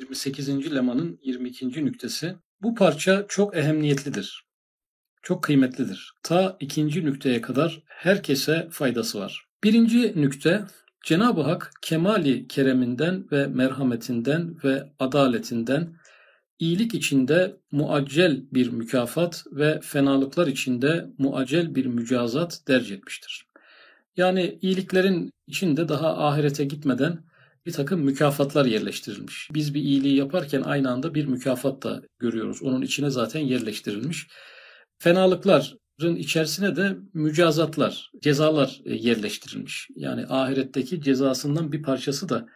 28. lemanın 22. nüktesi. Bu parça çok ehemmiyetlidir. Çok kıymetlidir. Ta ikinci nükteye kadar herkese faydası var. Birinci nükte Cenab-ı Hak kemali kereminden ve merhametinden ve adaletinden iyilik içinde muaccel bir mükafat ve fenalıklar içinde muaccel bir mücazat derc etmiştir. Yani iyiliklerin içinde daha ahirete gitmeden bir takım mükafatlar yerleştirilmiş. Biz bir iyiliği yaparken aynı anda bir mükafat da görüyoruz. Onun içine zaten yerleştirilmiş. Fenalıkların içerisine de mücazatlar, cezalar e, yerleştirilmiş. Yani ahiretteki cezasından bir parçası da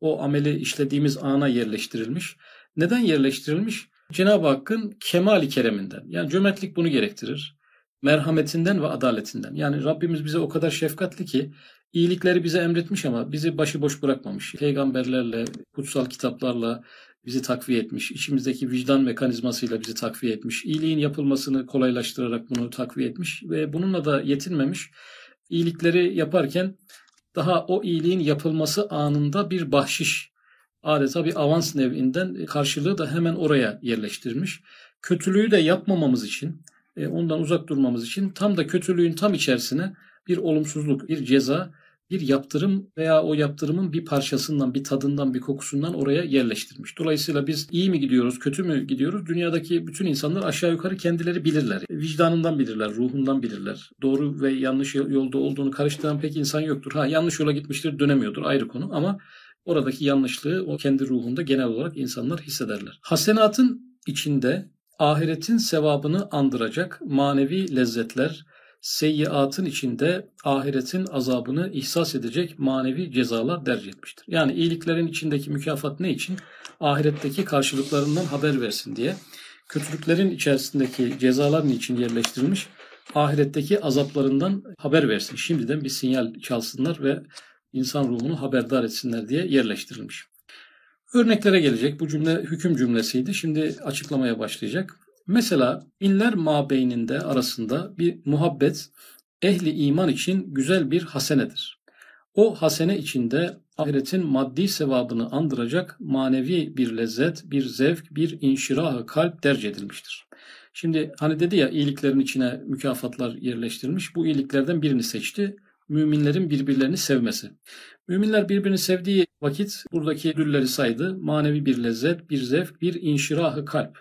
o ameli işlediğimiz ana yerleştirilmiş. Neden yerleştirilmiş? Cenab-ı Hakk'ın kemali kereminden. Yani cömertlik bunu gerektirir. Merhametinden ve adaletinden. Yani Rabbimiz bize o kadar şefkatli ki iyilikleri bize emretmiş ama bizi başıboş bırakmamış. Peygamberlerle, kutsal kitaplarla bizi takviye etmiş. İçimizdeki vicdan mekanizmasıyla bizi takviye etmiş. İyiliğin yapılmasını kolaylaştırarak bunu takviye etmiş ve bununla da yetinmemiş. İyilikleri yaparken daha o iyiliğin yapılması anında bir bahşiş adeta bir avans nevinden karşılığı da hemen oraya yerleştirmiş. Kötülüğü de yapmamamız için, e, ondan uzak durmamız için tam da kötülüğün tam içerisine bir olumsuzluk, bir ceza, bir yaptırım veya o yaptırımın bir parçasından, bir tadından, bir kokusundan oraya yerleştirmiş. Dolayısıyla biz iyi mi gidiyoruz, kötü mü gidiyoruz? Dünyadaki bütün insanlar aşağı yukarı kendileri bilirler. Vicdanından bilirler, ruhundan bilirler. Doğru ve yanlış yolda olduğunu karıştıran pek insan yoktur. Ha yanlış yola gitmiştir, dönemiyordur ayrı konu ama oradaki yanlışlığı o kendi ruhunda genel olarak insanlar hissederler. Hasenatın içinde ahiretin sevabını andıracak manevi lezzetler, seyyiatın içinde ahiretin azabını ihsas edecek manevi cezalar derc etmiştir. Yani iyiliklerin içindeki mükafat ne için? Ahiretteki karşılıklarından haber versin diye. Kötülüklerin içerisindeki cezalar için yerleştirilmiş? Ahiretteki azaplarından haber versin. Şimdiden bir sinyal çalsınlar ve insan ruhunu haberdar etsinler diye yerleştirilmiş. Örneklere gelecek. Bu cümle hüküm cümlesiydi. Şimdi açıklamaya başlayacak. Mesela inler mabeyninde arasında bir muhabbet ehli iman için güzel bir hasenedir. O hasene içinde ahiretin maddi sevabını andıracak manevi bir lezzet, bir zevk, bir inşirahı kalp derc edilmiştir. Şimdi hani dedi ya iyiliklerin içine mükafatlar yerleştirilmiş. Bu iyiliklerden birini seçti. Müminlerin birbirlerini sevmesi. Müminler birbirini sevdiği vakit buradaki ödülleri saydı. Manevi bir lezzet, bir zevk, bir inşirahı kalp.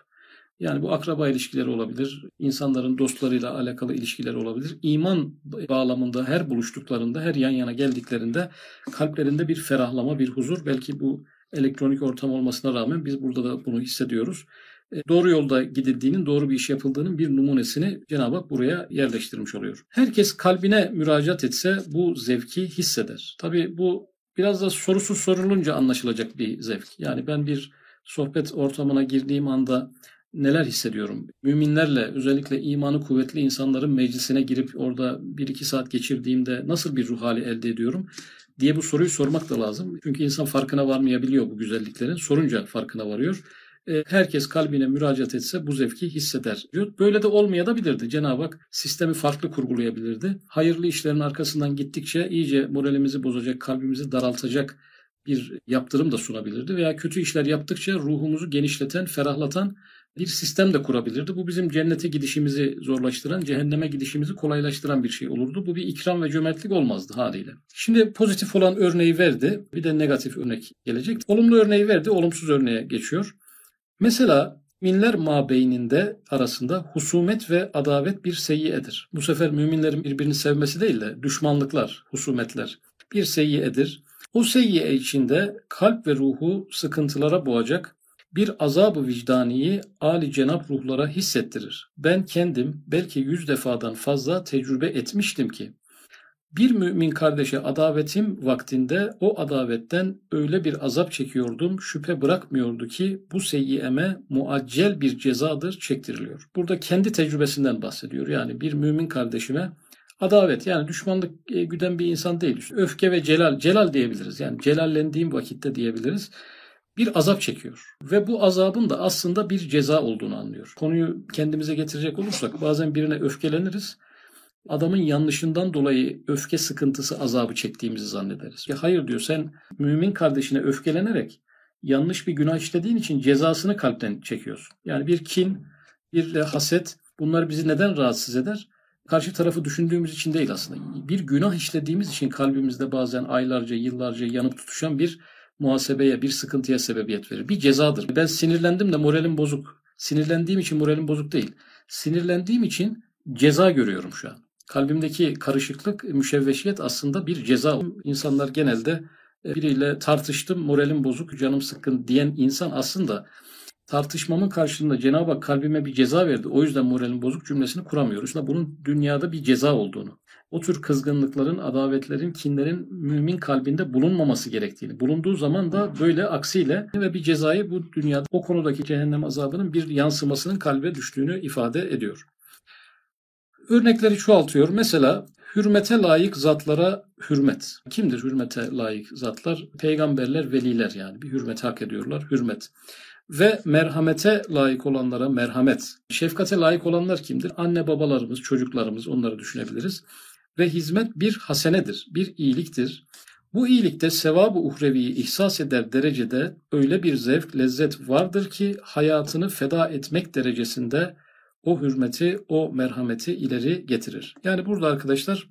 Yani bu akraba ilişkileri olabilir, insanların dostlarıyla alakalı ilişkileri olabilir. İman bağlamında her buluştuklarında, her yan yana geldiklerinde kalplerinde bir ferahlama, bir huzur. Belki bu elektronik ortam olmasına rağmen biz burada da bunu hissediyoruz. E, doğru yolda gidildiğinin, doğru bir iş yapıldığının bir numunesini Cenab-ı Hak buraya yerleştirmiş oluyor. Herkes kalbine müracaat etse bu zevki hisseder. Tabi bu biraz da sorusuz sorulunca anlaşılacak bir zevk. Yani ben bir sohbet ortamına girdiğim anda neler hissediyorum? Müminlerle özellikle imanı kuvvetli insanların meclisine girip orada bir iki saat geçirdiğimde nasıl bir ruh hali elde ediyorum? diye bu soruyu sormak da lazım. Çünkü insan farkına varmayabiliyor bu güzelliklerin. Sorunca farkına varıyor. E, herkes kalbine müracaat etse bu zevki hisseder diyor. Böyle de olmayabilirdi. Cenab-ı Hak sistemi farklı kurgulayabilirdi. Hayırlı işlerin arkasından gittikçe iyice moralimizi bozacak, kalbimizi daraltacak bir yaptırım da sunabilirdi veya kötü işler yaptıkça ruhumuzu genişleten, ferahlatan bir sistem de kurabilirdi. Bu bizim cennete gidişimizi zorlaştıran, cehenneme gidişimizi kolaylaştıran bir şey olurdu. Bu bir ikram ve cömertlik olmazdı haliyle. Şimdi pozitif olan örneği verdi. Bir de negatif örnek gelecek. Olumlu örneği verdi, olumsuz örneğe geçiyor. Mesela minler mabeyninde arasında husumet ve adavet bir seyyiyedir. Bu sefer müminlerin birbirini sevmesi değil de düşmanlıklar, husumetler bir seyyiyedir. O seyyiye içinde kalp ve ruhu sıkıntılara boğacak bir azabı vicdaniyi Ali Cenab ruhlara hissettirir. Ben kendim belki yüz defadan fazla tecrübe etmiştim ki bir mümin kardeşe adavetim vaktinde o adavetten öyle bir azap çekiyordum, şüphe bırakmıyordu ki bu seyyiyeme muaccel bir cezadır çektiriliyor. Burada kendi tecrübesinden bahsediyor. Yani bir mümin kardeşime adavet yani düşmanlık e, güden bir insan değil. Öfke ve celal, celal diyebiliriz. Yani celallendiğim vakitte diyebiliriz bir azap çekiyor. Ve bu azabın da aslında bir ceza olduğunu anlıyor. Konuyu kendimize getirecek olursak bazen birine öfkeleniriz. Adamın yanlışından dolayı öfke sıkıntısı azabı çektiğimizi zannederiz. Ya hayır diyor sen mümin kardeşine öfkelenerek yanlış bir günah işlediğin için cezasını kalpten çekiyorsun. Yani bir kin, bir haset bunlar bizi neden rahatsız eder? Karşı tarafı düşündüğümüz için değil aslında. Bir günah işlediğimiz için kalbimizde bazen aylarca, yıllarca yanıp tutuşan bir muhasebeye, bir sıkıntıya sebebiyet verir. Bir cezadır. Ben sinirlendim de moralim bozuk. Sinirlendiğim için moralim bozuk değil. Sinirlendiğim için ceza görüyorum şu an. Kalbimdeki karışıklık, müşevveşiyet aslında bir ceza. İnsanlar genelde e, biriyle tartıştım, moralim bozuk, canım sıkkın diyen insan aslında tartışmamın karşılığında Cenab-ı Hak kalbime bir ceza verdi. O yüzden moralim bozuk cümlesini kuramıyoruz. Bunun dünyada bir ceza olduğunu, o tür kızgınlıkların, adavetlerin, kinlerin mümin kalbinde bulunmaması gerektiğini, bulunduğu zaman da böyle aksiyle ve bir cezayı bu dünyada o konudaki cehennem azabının bir yansımasının kalbe düştüğünü ifade ediyor. Örnekleri çoğaltıyor. Mesela hürmete layık zatlara hürmet. Kimdir hürmete layık zatlar? Peygamberler, veliler yani bir hürmet hak ediyorlar. Hürmet. Ve merhamete layık olanlara merhamet. Şefkate layık olanlar kimdir? Anne babalarımız, çocuklarımız onları düşünebiliriz. Ve hizmet bir hasenedir, bir iyiliktir. Bu iyilikte sevabı uhreviyi ihsas eder derecede öyle bir zevk, lezzet vardır ki hayatını feda etmek derecesinde o hürmeti, o merhameti ileri getirir. Yani burada arkadaşlar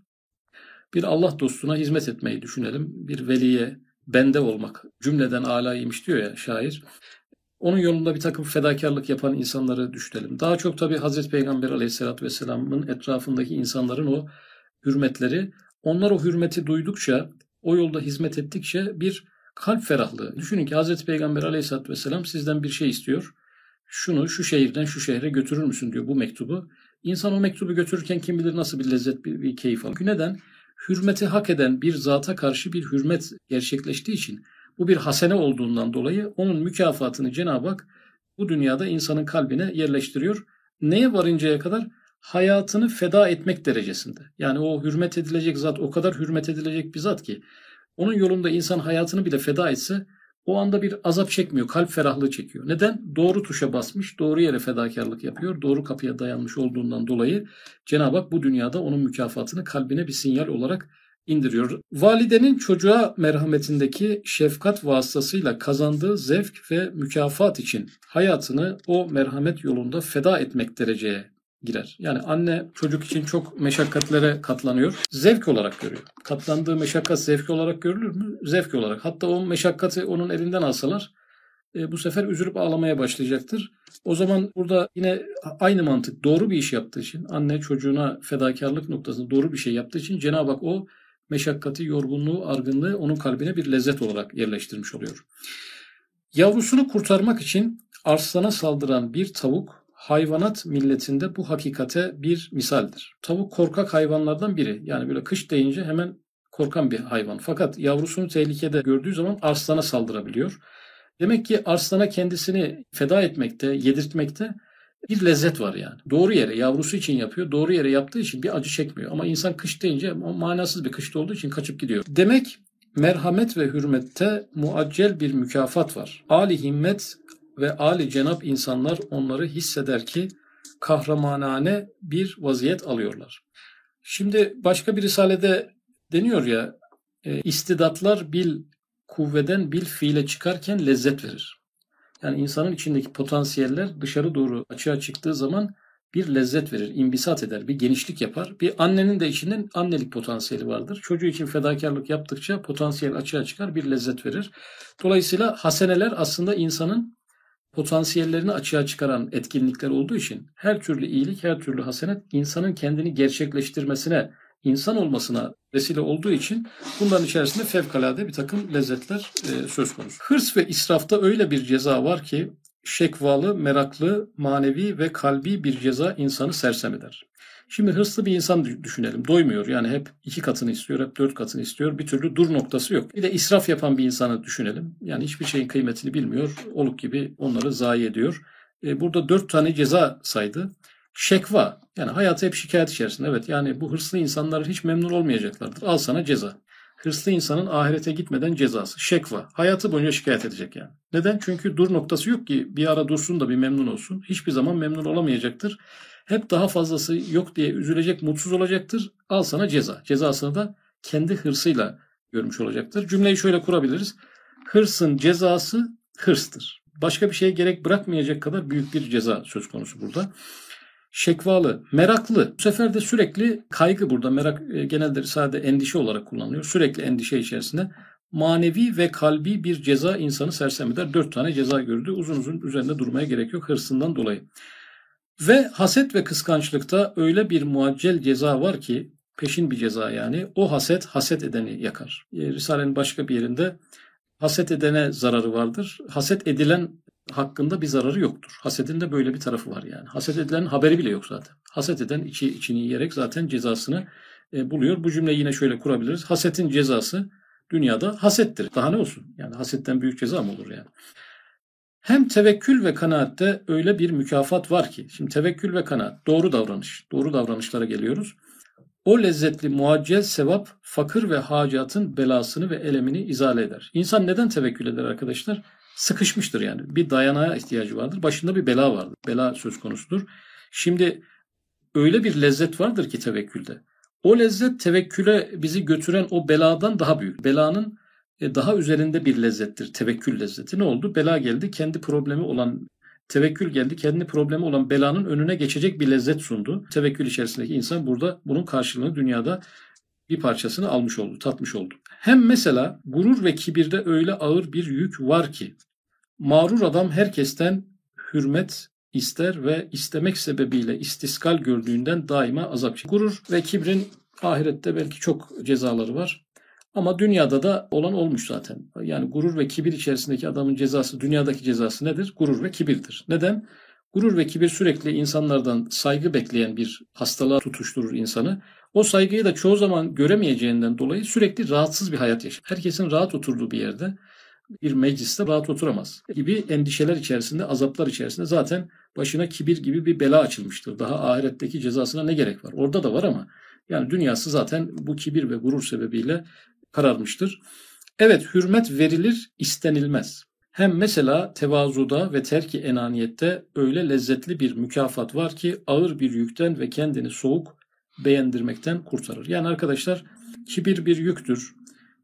bir Allah dostuna hizmet etmeyi düşünelim. Bir veliye bende olmak cümleden alaymış diyor ya şair. Onun yolunda bir takım fedakarlık yapan insanları düşünelim. Daha çok tabi Hazreti Peygamber aleyhissalatü vesselamın etrafındaki insanların o hürmetleri, onlar o hürmeti duydukça, o yolda hizmet ettikçe bir kalp ferahlığı. Düşünün ki Hazreti Peygamber aleyhissalatü vesselam sizden bir şey istiyor. Şunu şu şehirden şu şehre götürür müsün diyor bu mektubu. İnsan o mektubu götürürken kim bilir nasıl bir lezzet, bir, bir keyif alır. Neden? Hürmeti hak eden bir zata karşı bir hürmet gerçekleştiği için bu bir hasene olduğundan dolayı onun mükafatını Cenab-ı Hak bu dünyada insanın kalbine yerleştiriyor. Neye varıncaya kadar? Hayatını feda etmek derecesinde. Yani o hürmet edilecek zat o kadar hürmet edilecek bir zat ki onun yolunda insan hayatını bile feda etse o anda bir azap çekmiyor, kalp ferahlığı çekiyor. Neden? Doğru tuşa basmış, doğru yere fedakarlık yapıyor, doğru kapıya dayanmış olduğundan dolayı Cenab-ı Hak bu dünyada onun mükafatını kalbine bir sinyal olarak indiriyor. Validenin çocuğa merhametindeki şefkat vasıtasıyla kazandığı zevk ve mükafat için hayatını o merhamet yolunda feda etmek dereceye girer. Yani anne çocuk için çok meşakkatlere katlanıyor. Zevk olarak görüyor. Katlandığı meşakkat zevk olarak görülür mü? Zevk olarak. Hatta o meşakkati onun elinden alsalar e, bu sefer üzülüp ağlamaya başlayacaktır. O zaman burada yine aynı mantık doğru bir iş yaptığı için anne çocuğuna fedakarlık noktasında doğru bir şey yaptığı için Cenab-ı Hak o meşakkati, yorgunluğu, argınlığı onun kalbine bir lezzet olarak yerleştirmiş oluyor. Yavrusunu kurtarmak için arslana saldıran bir tavuk hayvanat milletinde bu hakikate bir misaldir. Tavuk korkak hayvanlardan biri. Yani böyle kış deyince hemen korkan bir hayvan. Fakat yavrusunu tehlikede gördüğü zaman arslana saldırabiliyor. Demek ki arslana kendisini feda etmekte, yedirtmekte bir lezzet var yani. Doğru yere yavrusu için yapıyor. Doğru yere yaptığı için bir acı çekmiyor. Ama insan kış deyince manasız bir kışta olduğu için kaçıp gidiyor. Demek merhamet ve hürmette muaccel bir mükafat var. Ali himmet ve Ali cenap insanlar onları hisseder ki kahramanane bir vaziyet alıyorlar. Şimdi başka bir risalede deniyor ya e, istidatlar bil kuvveden bil fiile çıkarken lezzet verir. Yani insanın içindeki potansiyeller dışarı doğru açığa çıktığı zaman bir lezzet verir, imbisat eder, bir genişlik yapar. Bir annenin de içinden annelik potansiyeli vardır. Çocuğu için fedakarlık yaptıkça potansiyel açığa çıkar, bir lezzet verir. Dolayısıyla haseneler aslında insanın potansiyellerini açığa çıkaran etkinlikler olduğu için her türlü iyilik, her türlü hasenet insanın kendini gerçekleştirmesine insan olmasına vesile olduğu için bunların içerisinde fevkalade bir takım lezzetler e, söz konusu. Hırs ve israfta öyle bir ceza var ki şekvalı, meraklı, manevi ve kalbi bir ceza insanı sersem eder. Şimdi hırslı bir insan düşünelim. Doymuyor. Yani hep iki katını istiyor, hep dört katını istiyor. Bir türlü dur noktası yok. Bir de israf yapan bir insanı düşünelim. Yani hiçbir şeyin kıymetini bilmiyor. Oluk gibi onları zayi ediyor. E, burada dört tane ceza saydı şekva yani hayatı hep şikayet içerisinde. Evet yani bu hırslı insanlar hiç memnun olmayacaklardır. Al sana ceza. Hırslı insanın ahirete gitmeden cezası. Şekva. Hayatı boyunca şikayet edecek yani. Neden? Çünkü dur noktası yok ki bir ara dursun da bir memnun olsun. Hiçbir zaman memnun olamayacaktır. Hep daha fazlası yok diye üzülecek, mutsuz olacaktır. Al sana ceza. Cezasını da kendi hırsıyla görmüş olacaktır. Cümleyi şöyle kurabiliriz. Hırsın cezası hırstır. Başka bir şeye gerek bırakmayacak kadar büyük bir ceza söz konusu burada. Şekvalı, meraklı. Bu sefer de sürekli kaygı burada. Merak e, genelde sadece endişe olarak kullanılıyor. Sürekli endişe içerisinde manevi ve kalbi bir ceza insanı sersem eder. Dört tane ceza gördü. Uzun uzun üzerinde durmaya gerek yok hırsından dolayı. Ve haset ve kıskançlıkta öyle bir muaccel ceza var ki peşin bir ceza yani. O haset haset edeni yakar. E, Risale'nin başka bir yerinde haset edene zararı vardır. Haset edilen hakkında bir zararı yoktur. Hasedin de böyle bir tarafı var yani. Haset edilen haberi bile yok zaten. Haset eden içi içini yiyerek zaten cezasını e, buluyor. Bu cümleyi yine şöyle kurabiliriz. Hasetin cezası dünyada hasettir. Daha ne olsun? Yani hasetten büyük ceza mı olur yani? Hem tevekkül ve kanaatte öyle bir mükafat var ki, şimdi tevekkül ve kanaat, doğru davranış, doğru davranışlara geliyoruz. O lezzetli muaccel sevap fakir ve hacatın belasını ve elemini izale eder. İnsan neden tevekkül eder arkadaşlar? Sıkışmıştır yani. Bir dayanağa ihtiyacı vardır. Başında bir bela vardır. Bela söz konusudur. Şimdi öyle bir lezzet vardır ki tevekkülde. O lezzet tevekküle bizi götüren o beladan daha büyük. Belanın daha üzerinde bir lezzettir tevekkül lezzeti. Ne oldu? Bela geldi. Kendi problemi olan tevekkül geldi. Kendi problemi olan belanın önüne geçecek bir lezzet sundu. Tevekkül içerisindeki insan burada bunun karşılığını dünyada bir parçasını almış oldu, tatmış oldu. Hem mesela gurur ve kibirde öyle ağır bir yük var ki mağrur adam herkesten hürmet ister ve istemek sebebiyle istiskal gördüğünden daima azap çeker. Gurur ve kibrin ahirette belki çok cezaları var. Ama dünyada da olan olmuş zaten. Yani gurur ve kibir içerisindeki adamın cezası, dünyadaki cezası nedir? Gurur ve kibirdir. Neden? Gurur ve kibir sürekli insanlardan saygı bekleyen bir hastalığa tutuşturur insanı. O saygıyı da çoğu zaman göremeyeceğinden dolayı sürekli rahatsız bir hayat yaşar. Herkesin rahat oturduğu bir yerde bir mecliste rahat oturamaz gibi endişeler içerisinde, azaplar içerisinde zaten başına kibir gibi bir bela açılmıştır. Daha ahiretteki cezasına ne gerek var? Orada da var ama yani dünyası zaten bu kibir ve gurur sebebiyle kararmıştır. Evet hürmet verilir istenilmez. Hem mesela tevazuda ve terki enaniyette öyle lezzetli bir mükafat var ki ağır bir yükten ve kendini soğuk beğendirmekten kurtarır. Yani arkadaşlar kibir bir yüktür.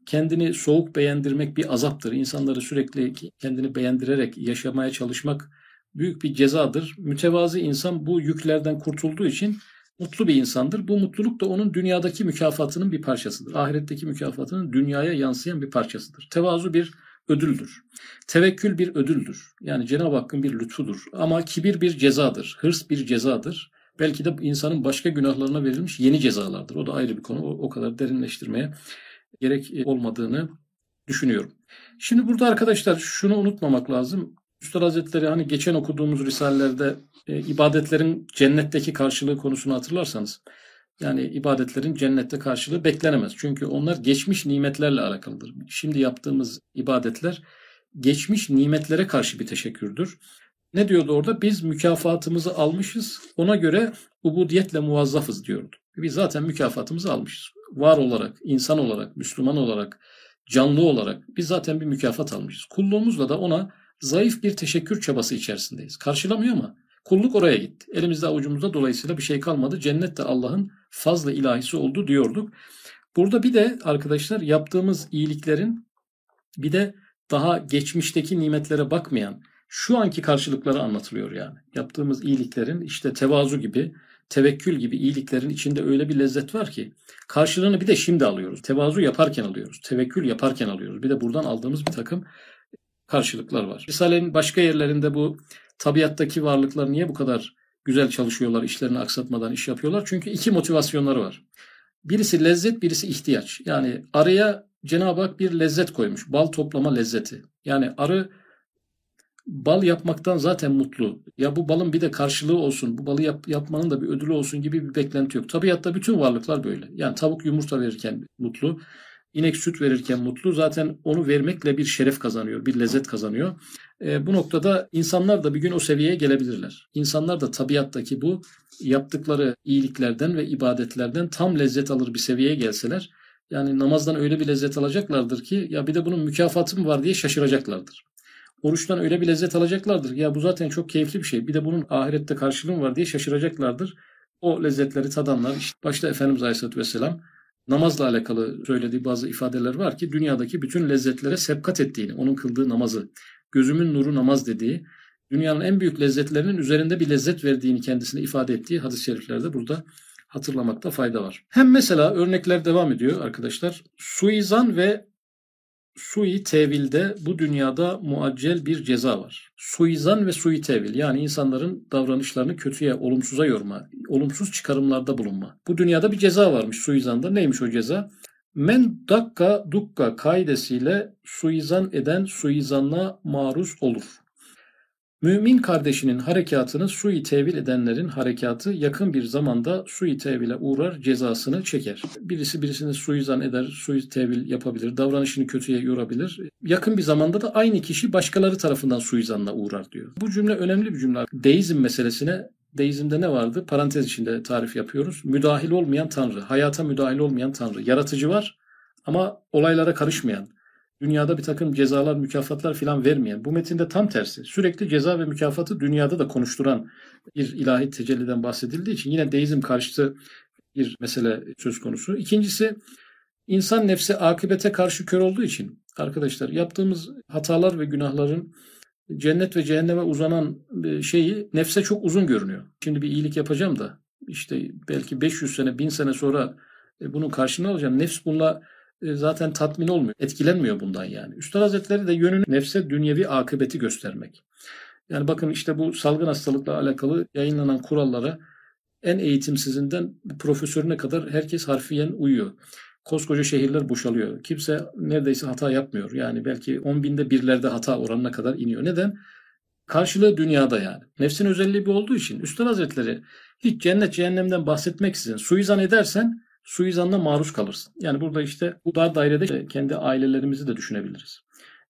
Kendini soğuk beğendirmek bir azaptır. İnsanları sürekli kendini beğendirerek yaşamaya çalışmak büyük bir cezadır. Mütevazı insan bu yüklerden kurtulduğu için mutlu bir insandır. Bu mutluluk da onun dünyadaki mükafatının bir parçasıdır. Ahiretteki mükafatının dünyaya yansıyan bir parçasıdır. Tevazu bir ödüldür. Tevekkül bir ödüldür. Yani Cenab-ı Hakk'ın bir lütfudur. Ama kibir bir cezadır. Hırs bir cezadır. Belki de insanın başka günahlarına verilmiş yeni cezalardır. O da ayrı bir konu. O, o kadar derinleştirmeye gerek olmadığını düşünüyorum. Şimdi burada arkadaşlar şunu unutmamak lazım. Üstad Hazretleri hani geçen okuduğumuz risalelerde e, ibadetlerin cennetteki karşılığı konusunu hatırlarsanız yani ibadetlerin cennette karşılığı beklenemez. Çünkü onlar geçmiş nimetlerle alakalıdır. Şimdi yaptığımız ibadetler geçmiş nimetlere karşı bir teşekkürdür. Ne diyordu orada? Biz mükafatımızı almışız. Ona göre ubudiyetle muvazzafız diyordu. Biz zaten mükafatımızı almışız. Var olarak, insan olarak, Müslüman olarak, canlı olarak biz zaten bir mükafat almışız. Kulluğumuzla da ona zayıf bir teşekkür çabası içerisindeyiz. Karşılamıyor ama kulluk oraya gitti. Elimizde avucumuzda dolayısıyla bir şey kalmadı. Cennet de Allah'ın fazla ilahisi oldu diyorduk. Burada bir de arkadaşlar yaptığımız iyiliklerin bir de daha geçmişteki nimetlere bakmayan şu anki karşılıkları anlatılıyor yani. Yaptığımız iyiliklerin işte tevazu gibi, tevekkül gibi iyiliklerin içinde öyle bir lezzet var ki karşılığını bir de şimdi alıyoruz. Tevazu yaparken alıyoruz. Tevekkül yaparken alıyoruz. Bir de buradan aldığımız bir takım karşılıklar var. Risale'nin başka yerlerinde bu tabiattaki varlıklar niye bu kadar güzel çalışıyorlar, işlerini aksatmadan iş yapıyorlar? Çünkü iki motivasyonları var. Birisi lezzet, birisi ihtiyaç. Yani araya Cenab-ı Hak bir lezzet koymuş. Bal toplama lezzeti. Yani arı bal yapmaktan zaten mutlu. Ya bu balın bir de karşılığı olsun, bu balı yap, yapmanın da bir ödülü olsun gibi bir beklenti yok. Tabiatta bütün varlıklar böyle. Yani tavuk yumurta verirken mutlu, inek süt verirken mutlu. Zaten onu vermekle bir şeref kazanıyor, bir lezzet kazanıyor. E, bu noktada insanlar da bir gün o seviyeye gelebilirler. İnsanlar da tabiattaki bu yaptıkları iyiliklerden ve ibadetlerden tam lezzet alır bir seviyeye gelseler, yani namazdan öyle bir lezzet alacaklardır ki ya bir de bunun mükafatı mı var diye şaşıracaklardır. Oruçtan öyle bir lezzet alacaklardır. Ya bu zaten çok keyifli bir şey. Bir de bunun ahirette karşılığı var diye şaşıracaklardır. O lezzetleri tadanlar işte başta Efendimiz Aleyhisselatü Vesselam namazla alakalı söylediği bazı ifadeler var ki dünyadaki bütün lezzetlere sebkat ettiğini, onun kıldığı namazı, gözümün nuru namaz dediği, dünyanın en büyük lezzetlerinin üzerinde bir lezzet verdiğini kendisine ifade ettiği hadis-i şeriflerde burada hatırlamakta fayda var. Hem mesela örnekler devam ediyor arkadaşlar. Suizan ve sui tevilde bu dünyada muaccel bir ceza var. Suizan ve sui tevil yani insanların davranışlarını kötüye, olumsuza yorma, olumsuz çıkarımlarda bulunma. Bu dünyada bir ceza varmış suizanda. Neymiş o ceza? Men dakka dukka kaidesiyle suizan eden suizanla maruz olur. Mümin kardeşinin harekatını sui tevil edenlerin harekatı yakın bir zamanda sui tevile uğrar, cezasını çeker. Birisi birisini suizan eder, sui tevil yapabilir, davranışını kötüye yorabilir. Yakın bir zamanda da aynı kişi başkaları tarafından suizanla uğrar diyor. Bu cümle önemli bir cümle. Deizm meselesine Deizmde ne vardı? Parantez içinde tarif yapıyoruz. Müdahil olmayan tanrı, hayata müdahil olmayan tanrı. Yaratıcı var ama olaylara karışmayan, dünyada bir takım cezalar, mükafatlar filan vermeyen. Bu metinde tam tersi. Sürekli ceza ve mükafatı dünyada da konuşturan bir ilahi tecelliden bahsedildiği için yine deizm karşıtı bir mesele söz konusu. İkincisi insan nefsi akibete karşı kör olduğu için arkadaşlar yaptığımız hatalar ve günahların cennet ve cehenneme uzanan e, şeyi nefse çok uzun görünüyor. Şimdi bir iyilik yapacağım da işte belki 500 sene, 1000 sene sonra e, bunun karşılığını alacağım. Nefs bununla zaten tatmin olmuyor. Etkilenmiyor bundan yani. Üstad Hazretleri de yönünü nefse dünyevi akıbeti göstermek. Yani bakın işte bu salgın hastalıkla alakalı yayınlanan kurallara en eğitimsizinden profesörüne kadar herkes harfiyen uyuyor. Koskoca şehirler boşalıyor. Kimse neredeyse hata yapmıyor. Yani belki 10 binde birlerde hata oranına kadar iniyor. Neden? Karşılığı dünyada yani. Nefsin özelliği bu olduğu için Üstad Hazretleri hiç cennet cehennemden bahsetmeksizin suizan edersen suizanla maruz kalırsın. Yani burada işte bu dar dairede kendi ailelerimizi de düşünebiliriz.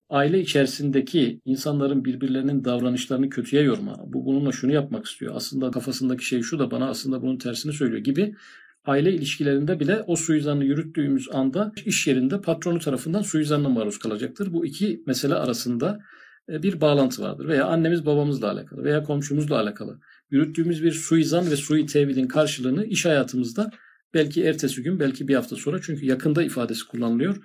Aile içerisindeki insanların birbirlerinin davranışlarını kötüye yorma. Bu bununla şunu yapmak istiyor. Aslında kafasındaki şey şu da bana aslında bunun tersini söylüyor gibi aile ilişkilerinde bile o suizanı yürüttüğümüz anda iş yerinde patronu tarafından suizanla maruz kalacaktır. Bu iki mesele arasında e, bir bağlantı vardır. Veya annemiz babamızla alakalı veya komşumuzla alakalı. Yürüttüğümüz bir suizan ve sui tevilin karşılığını iş hayatımızda belki ertesi gün belki bir hafta sonra çünkü yakında ifadesi kullanılıyor.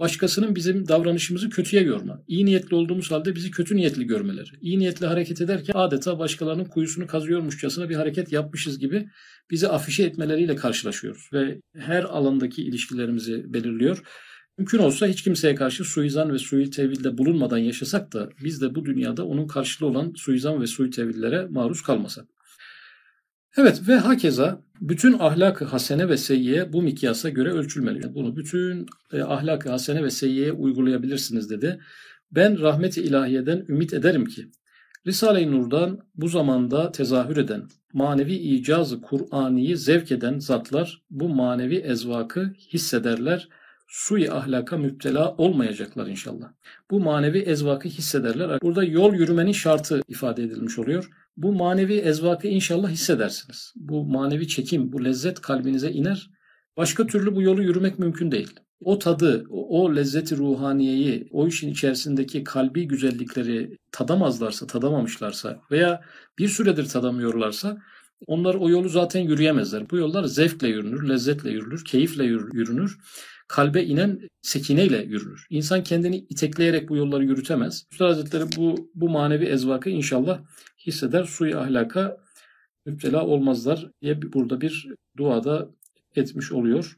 Başkasının bizim davranışımızı kötüye yorma. İyi niyetli olduğumuz halde bizi kötü niyetli görmeleri. İyi niyetli hareket ederken adeta başkalarının kuyusunu kazıyormuşçasına bir hareket yapmışız gibi bizi afişe etmeleriyle karşılaşıyoruz. Ve her alandaki ilişkilerimizi belirliyor. Mümkün olsa hiç kimseye karşı suizan ve sui tevilde bulunmadan yaşasak da biz de bu dünyada onun karşılığı olan suizan ve sui tevillere maruz kalmasak. Evet ve hakeza bütün ahlak-ı hasene ve seyyiye bu mikyasa göre ölçülmeli. Bunu bütün e, ahlak-ı hasene ve seyyiyeye uygulayabilirsiniz dedi. Ben rahmeti ilahiyeden ümit ederim ki Risale-i Nur'dan bu zamanda tezahür eden, manevi icazı Kur'ani'yi zevk eden zatlar bu manevi ezvakı hissederler, sui ahlaka müptela olmayacaklar inşallah. Bu manevi ezvakı hissederler. Burada yol yürümenin şartı ifade edilmiş oluyor. Bu manevi ezvakı inşallah hissedersiniz. Bu manevi çekim, bu lezzet kalbinize iner. Başka türlü bu yolu yürümek mümkün değil. O tadı, o lezzeti ruhaniyeyi, o işin içerisindeki kalbi güzellikleri tadamazlarsa, tadamamışlarsa veya bir süredir tadamıyorlarsa onlar o yolu zaten yürüyemezler. Bu yollar zevkle yürünür, lezzetle yürünür, keyifle yürünür kalbe inen sekineyle yürünür. İnsan kendini itekleyerek bu yolları yürütemez. Üstad Hazretleri bu, bu manevi ezvakı inşallah hisseder. Suyu ahlaka müptela olmazlar diye burada bir duada etmiş oluyor.